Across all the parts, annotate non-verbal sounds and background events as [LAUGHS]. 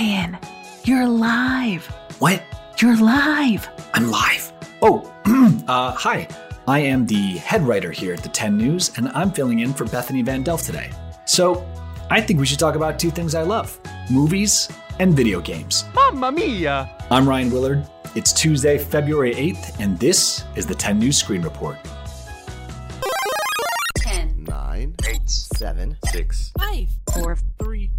Ryan, you're live. What? You're live. I'm live. Oh, [CLEARS THROAT] uh, hi. I am the head writer here at the 10 News, and I'm filling in for Bethany Van Delft today. So, I think we should talk about two things I love movies and video games. Mamma mia! I'm Ryan Willard. It's Tuesday, February 8th, and this is the 10 News Screen Report. 10, nine, 8, seven, six, 5, 4, 3,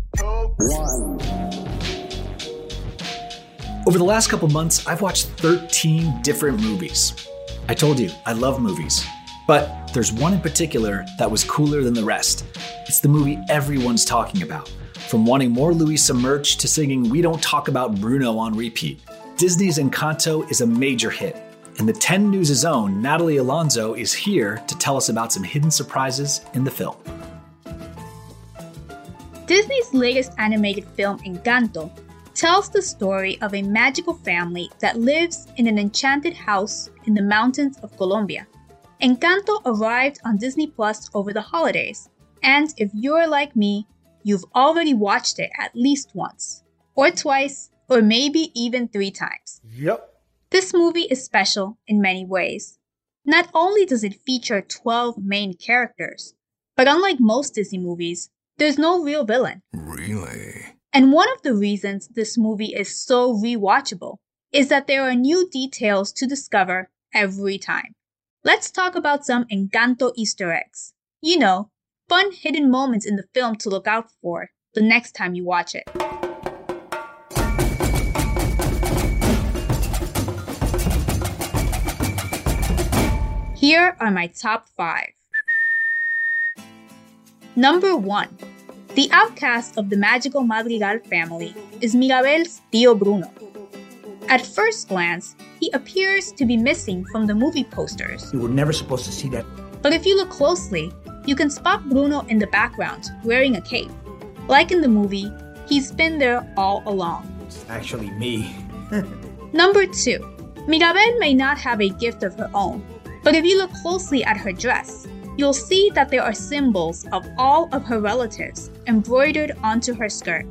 Over the last couple months, I've watched 13 different movies. I told you, I love movies. But there's one in particular that was cooler than the rest. It's the movie everyone's talking about. From wanting more Luisa merch to singing We Don't Talk About Bruno on repeat. Disney's Encanto is a major hit. And the 10 News' own Natalie Alonso is here to tell us about some hidden surprises in the film. Disney's latest animated film, Encanto, tells the story of a magical family that lives in an enchanted house in the mountains of Colombia. Encanto arrived on Disney Plus over the holidays, and if you're like me, you've already watched it at least once, or twice, or maybe even three times. Yep. This movie is special in many ways. Not only does it feature 12 main characters, but unlike most Disney movies, there's no real villain. Really? And one of the reasons this movie is so rewatchable is that there are new details to discover every time. Let's talk about some Encanto Easter eggs. You know, fun hidden moments in the film to look out for the next time you watch it. Here are my top 5. Number 1. The outcast of the magical Madrigal family is Mirabel's Tío Bruno. At first glance, he appears to be missing from the movie posters, You were never supposed to see that. but if you look closely, you can spot Bruno in the background wearing a cape. Like in the movie, he's been there all along. It's actually me. [LAUGHS] Number 2. Mirabel may not have a gift of her own, but if you look closely at her dress, you'll see that there are symbols of all of her relatives embroidered onto her skirt.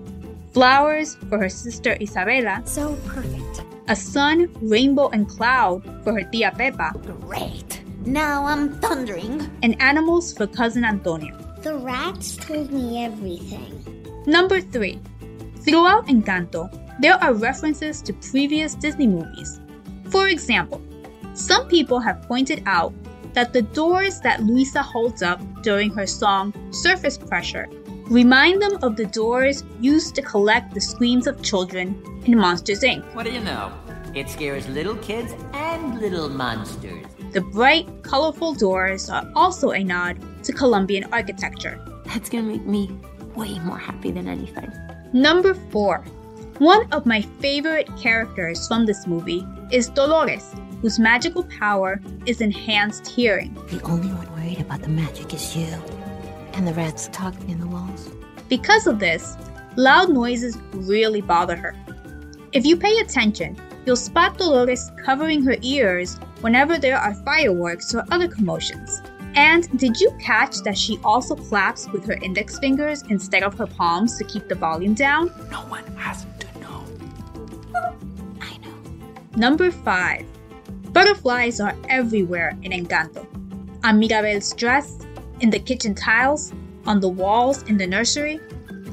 Flowers for her sister Isabela, So perfect. a sun, rainbow, and cloud for her tia Pepa, Great. Now I'm thundering. and animals for cousin Antonio. The rats told me everything. Number 3. Throughout Encanto, there are references to previous Disney movies. For example, some people have pointed out that the doors that Luisa holds up during her song Surface Pressure remind them of the doors used to collect the screams of children in Monsters Inc. What do you know? It scares little kids and little monsters. The bright, colorful doors are also a nod to Colombian architecture. That's gonna make me way more happy than anything. Number 4. One of my favorite characters from this movie is Dolores, whose magical power is enhanced hearing. The only one worried about the magic is you. And the rats talking in the walls. Because of this, loud noises really bother her. If you pay attention, you'll spot Dolores covering her ears whenever there are fireworks or other commotions. And did you catch that she also claps with her index fingers instead of her palms to keep the volume down? No one has to know. I know. Number 5. Butterflies are everywhere in Encanto. On Mirabel's dress, in the kitchen tiles, on the walls in the nursery.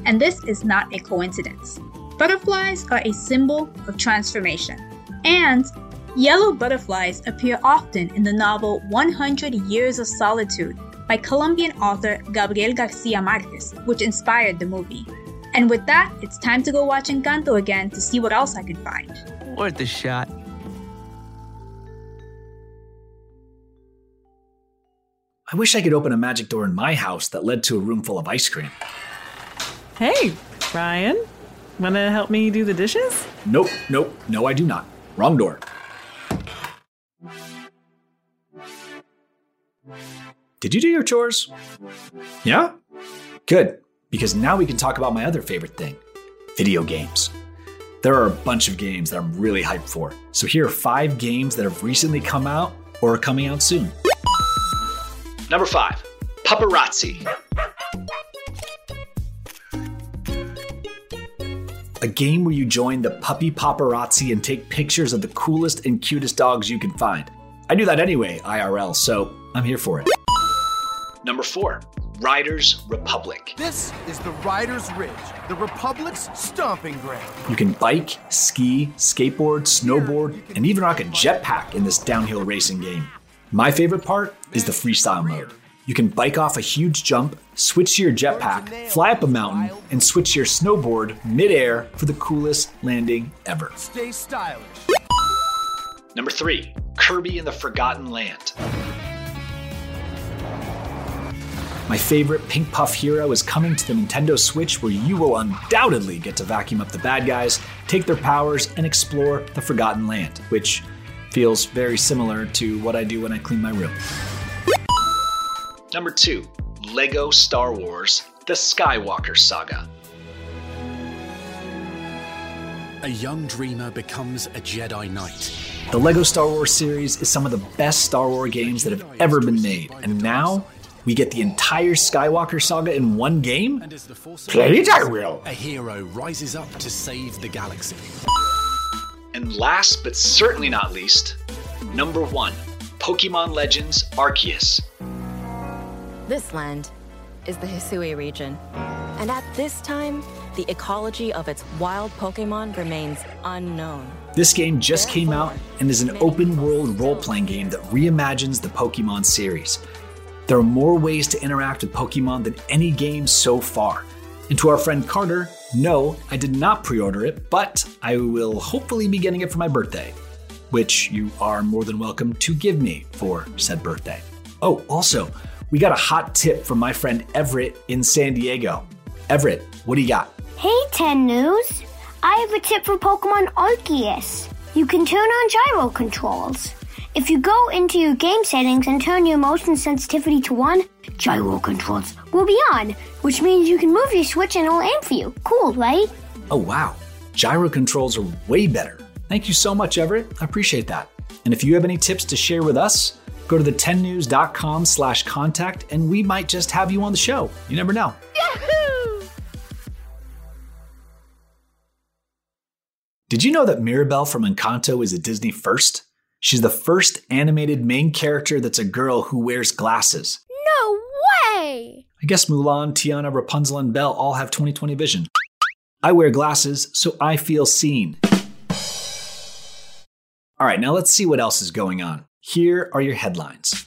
And this is not a coincidence. Butterflies are a symbol of transformation. And yellow butterflies appear often in the novel 100 Years of Solitude by Colombian author Gabriel Garcia Marquez, which inspired the movie. And with that, it's time to go watch Encanto again to see what else I can find. Worth a shot. I wish I could open a magic door in my house that led to a room full of ice cream. Hey, Ryan. Wanna help me do the dishes? Nope, nope, no, I do not. Wrong door. Did you do your chores? Yeah? Good, because now we can talk about my other favorite thing video games. There are a bunch of games that I'm really hyped for. So here are five games that have recently come out or are coming out soon. Number five, Pupperazzi. a game where you join the puppy paparazzi and take pictures of the coolest and cutest dogs you can find. I do that anyway, IRL, so I'm here for it. Number four, Riders Republic. This is the Riders Ridge, the Republic's stomping ground. You can bike, ski, skateboard, snowboard, and even rock a jetpack in this downhill racing game. My favorite part is the freestyle mode. You can bike off a huge jump, switch to your jetpack, fly up a mountain, and switch to your snowboard midair for the coolest landing ever. Stay stylish. Number three, Kirby in the Forgotten Land. My favorite Pink Puff hero is coming to the Nintendo Switch, where you will undoubtedly get to vacuum up the bad guys, take their powers, and explore the Forgotten Land, which feels very similar to what I do when I clean my room. Number two, Lego Star Wars The Skywalker Saga. A young dreamer becomes a Jedi Knight. The Lego Star Wars series is some of the best Star Wars games that have ever been made, and now we get the entire Skywalker saga in one game? Play it, I will! A hero rises up to save the galaxy. And last but certainly not least, number one Pokemon Legends Arceus. This land is the Hisui region. And at this time, the ecology of its wild Pokemon remains unknown. This game just came out and is an open world role playing game that reimagines the Pokemon series. There are more ways to interact with Pokemon than any game so far. And to our friend Carter, no, I did not pre order it, but I will hopefully be getting it for my birthday, which you are more than welcome to give me for said birthday. Oh, also, we got a hot tip from my friend Everett in San Diego. Everett, what do you got? Hey, 10 News. I have a tip for Pokemon Arceus. You can turn on gyro controls. If you go into your game settings and turn your motion sensitivity to 1, gyro controls will be on, which means you can move your Switch and it'll aim for you. Cool, right? Oh, wow. Gyro controls are way better. Thank you so much, Everett. I appreciate that. And if you have any tips to share with us, go to the10news.com slash contact and we might just have you on the show. You never know. Yahoo! Did you know that Mirabel from Encanto is a Disney first? She's the first animated main character that's a girl who wears glasses. Way! I guess Mulan, Tiana, Rapunzel, and Belle all have 20/20 vision. I wear glasses, so I feel seen. All right, now let's see what else is going on. Here are your headlines.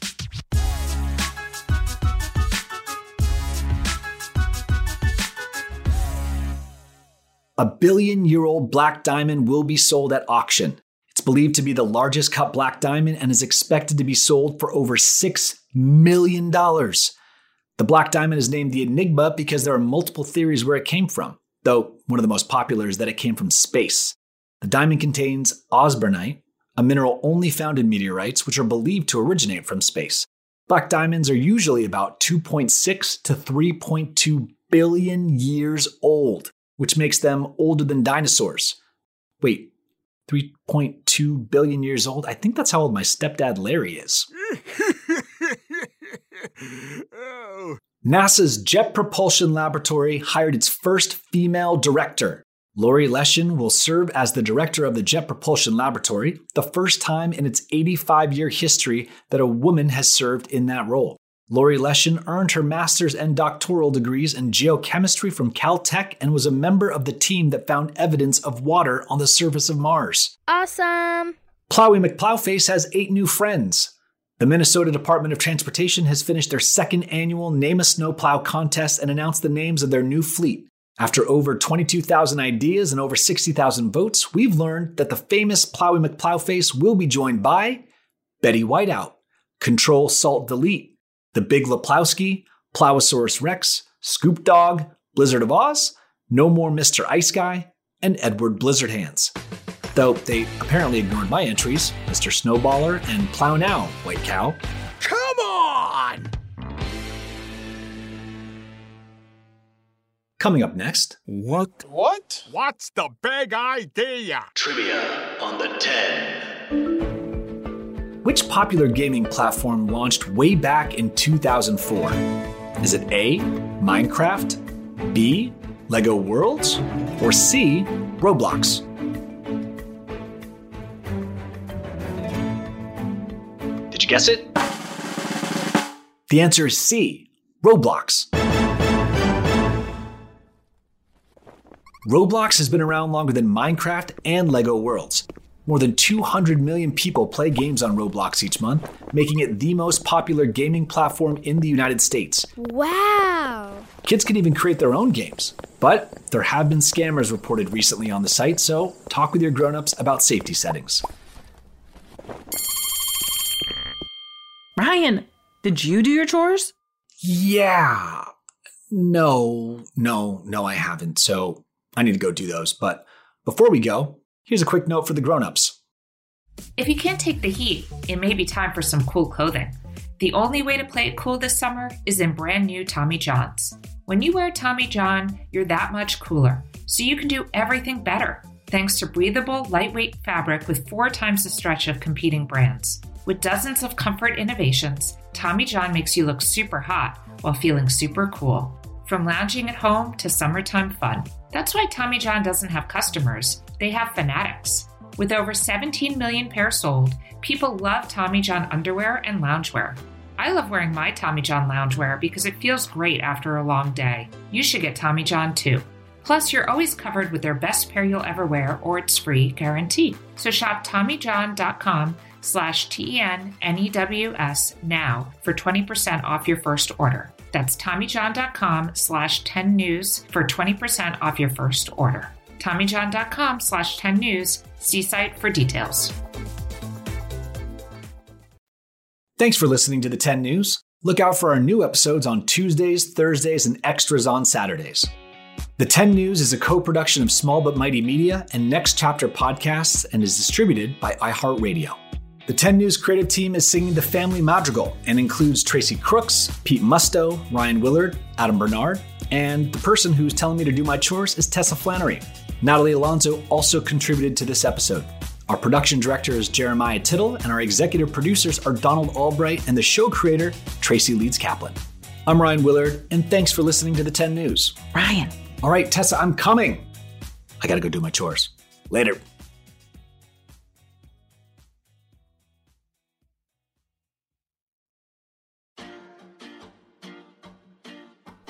A billion year old black diamond will be sold at auction. It's believed to be the largest cut black diamond and is expected to be sold for over $6 million. The black diamond is named the Enigma because there are multiple theories where it came from, though one of the most popular is that it came from space. The diamond contains osbornite, a mineral only found in meteorites, which are believed to originate from space. Black diamonds are usually about 2.6 to 3.2 billion years old, which makes them older than dinosaurs. Wait, 3.2 billion years old? I think that's how old my stepdad Larry is. [LAUGHS] NASA's Jet Propulsion Laboratory hired its first female director. Lori Leshin will serve as the director of the Jet Propulsion Laboratory, the first time in its 85 year history that a woman has served in that role. Lori Leshin earned her master's and doctoral degrees in geochemistry from Caltech and was a member of the team that found evidence of water on the surface of Mars. Awesome! Plowy McPlowface has eight new friends. The Minnesota Department of Transportation has finished their second annual Name a Snowplow contest and announced the names of their new fleet. After over 22,000 ideas and over 60,000 votes, we've learned that the famous Plowy McPlowface will be joined by Betty Whiteout, Control Salt Delete, The Big Leplowski, Plowosaurus Rex, Scoop Dog, Blizzard of Oz, No More Mr. Ice Guy, and Edward Blizzard Hands. Though they apparently ignored my entries, Mr. Snowballer and Plow Now, White Cow. Come on! Coming up next. What? What? What's the big idea? Trivia on the 10. Which popular gaming platform launched way back in 2004? Is it A, Minecraft, B, Lego Worlds? Or C. Roblox? Guess it? The answer is C. Roblox. Roblox has been around longer than Minecraft and Lego Worlds. More than 200 million people play games on Roblox each month, making it the most popular gaming platform in the United States. Wow! Kids can even create their own games. But there have been scammers reported recently on the site, so talk with your grown-ups about safety settings. Ryan, did you do your chores? Yeah. No, no, no, I haven't. So I need to go do those. But before we go, here's a quick note for the grown-ups. If you can't take the heat, it may be time for some cool clothing. The only way to play it cool this summer is in brand new Tommy Johns. When you wear Tommy John, you're that much cooler, so you can do everything better thanks to breathable, lightweight fabric with four times the stretch of competing brands. With dozens of comfort innovations, Tommy John makes you look super hot while feeling super cool. From lounging at home to summertime fun. That's why Tommy John doesn't have customers, they have fanatics. With over 17 million pairs sold, people love Tommy John underwear and loungewear. I love wearing my Tommy John loungewear because it feels great after a long day. You should get Tommy John too. Plus, you're always covered with their best pair you'll ever wear or it's free guarantee. So shop TommyJohn.com slash T-E-N-N-E-W-S now for 20% off your first order. That's TommyJohn.com slash 10 news for 20% off your first order. TommyJohn.com slash 10 news. See site for details. Thanks for listening to the 10 News. Look out for our new episodes on Tuesdays, Thursdays, and extras on Saturdays. The 10 News is a co production of Small But Mighty Media and Next Chapter Podcasts and is distributed by iHeartRadio. The 10 News creative team is singing the family madrigal and includes Tracy Crooks, Pete Musto, Ryan Willard, Adam Bernard, and the person who's telling me to do my chores is Tessa Flannery. Natalie Alonso also contributed to this episode. Our production director is Jeremiah Tittle, and our executive producers are Donald Albright and the show creator, Tracy Leeds Kaplan. I'm Ryan Willard, and thanks for listening to the 10 News. Ryan. All right, Tessa, I'm coming. I gotta go do my chores. Later.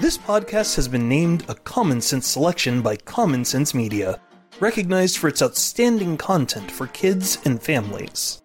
This podcast has been named a Common Sense selection by Common Sense Media, recognized for its outstanding content for kids and families.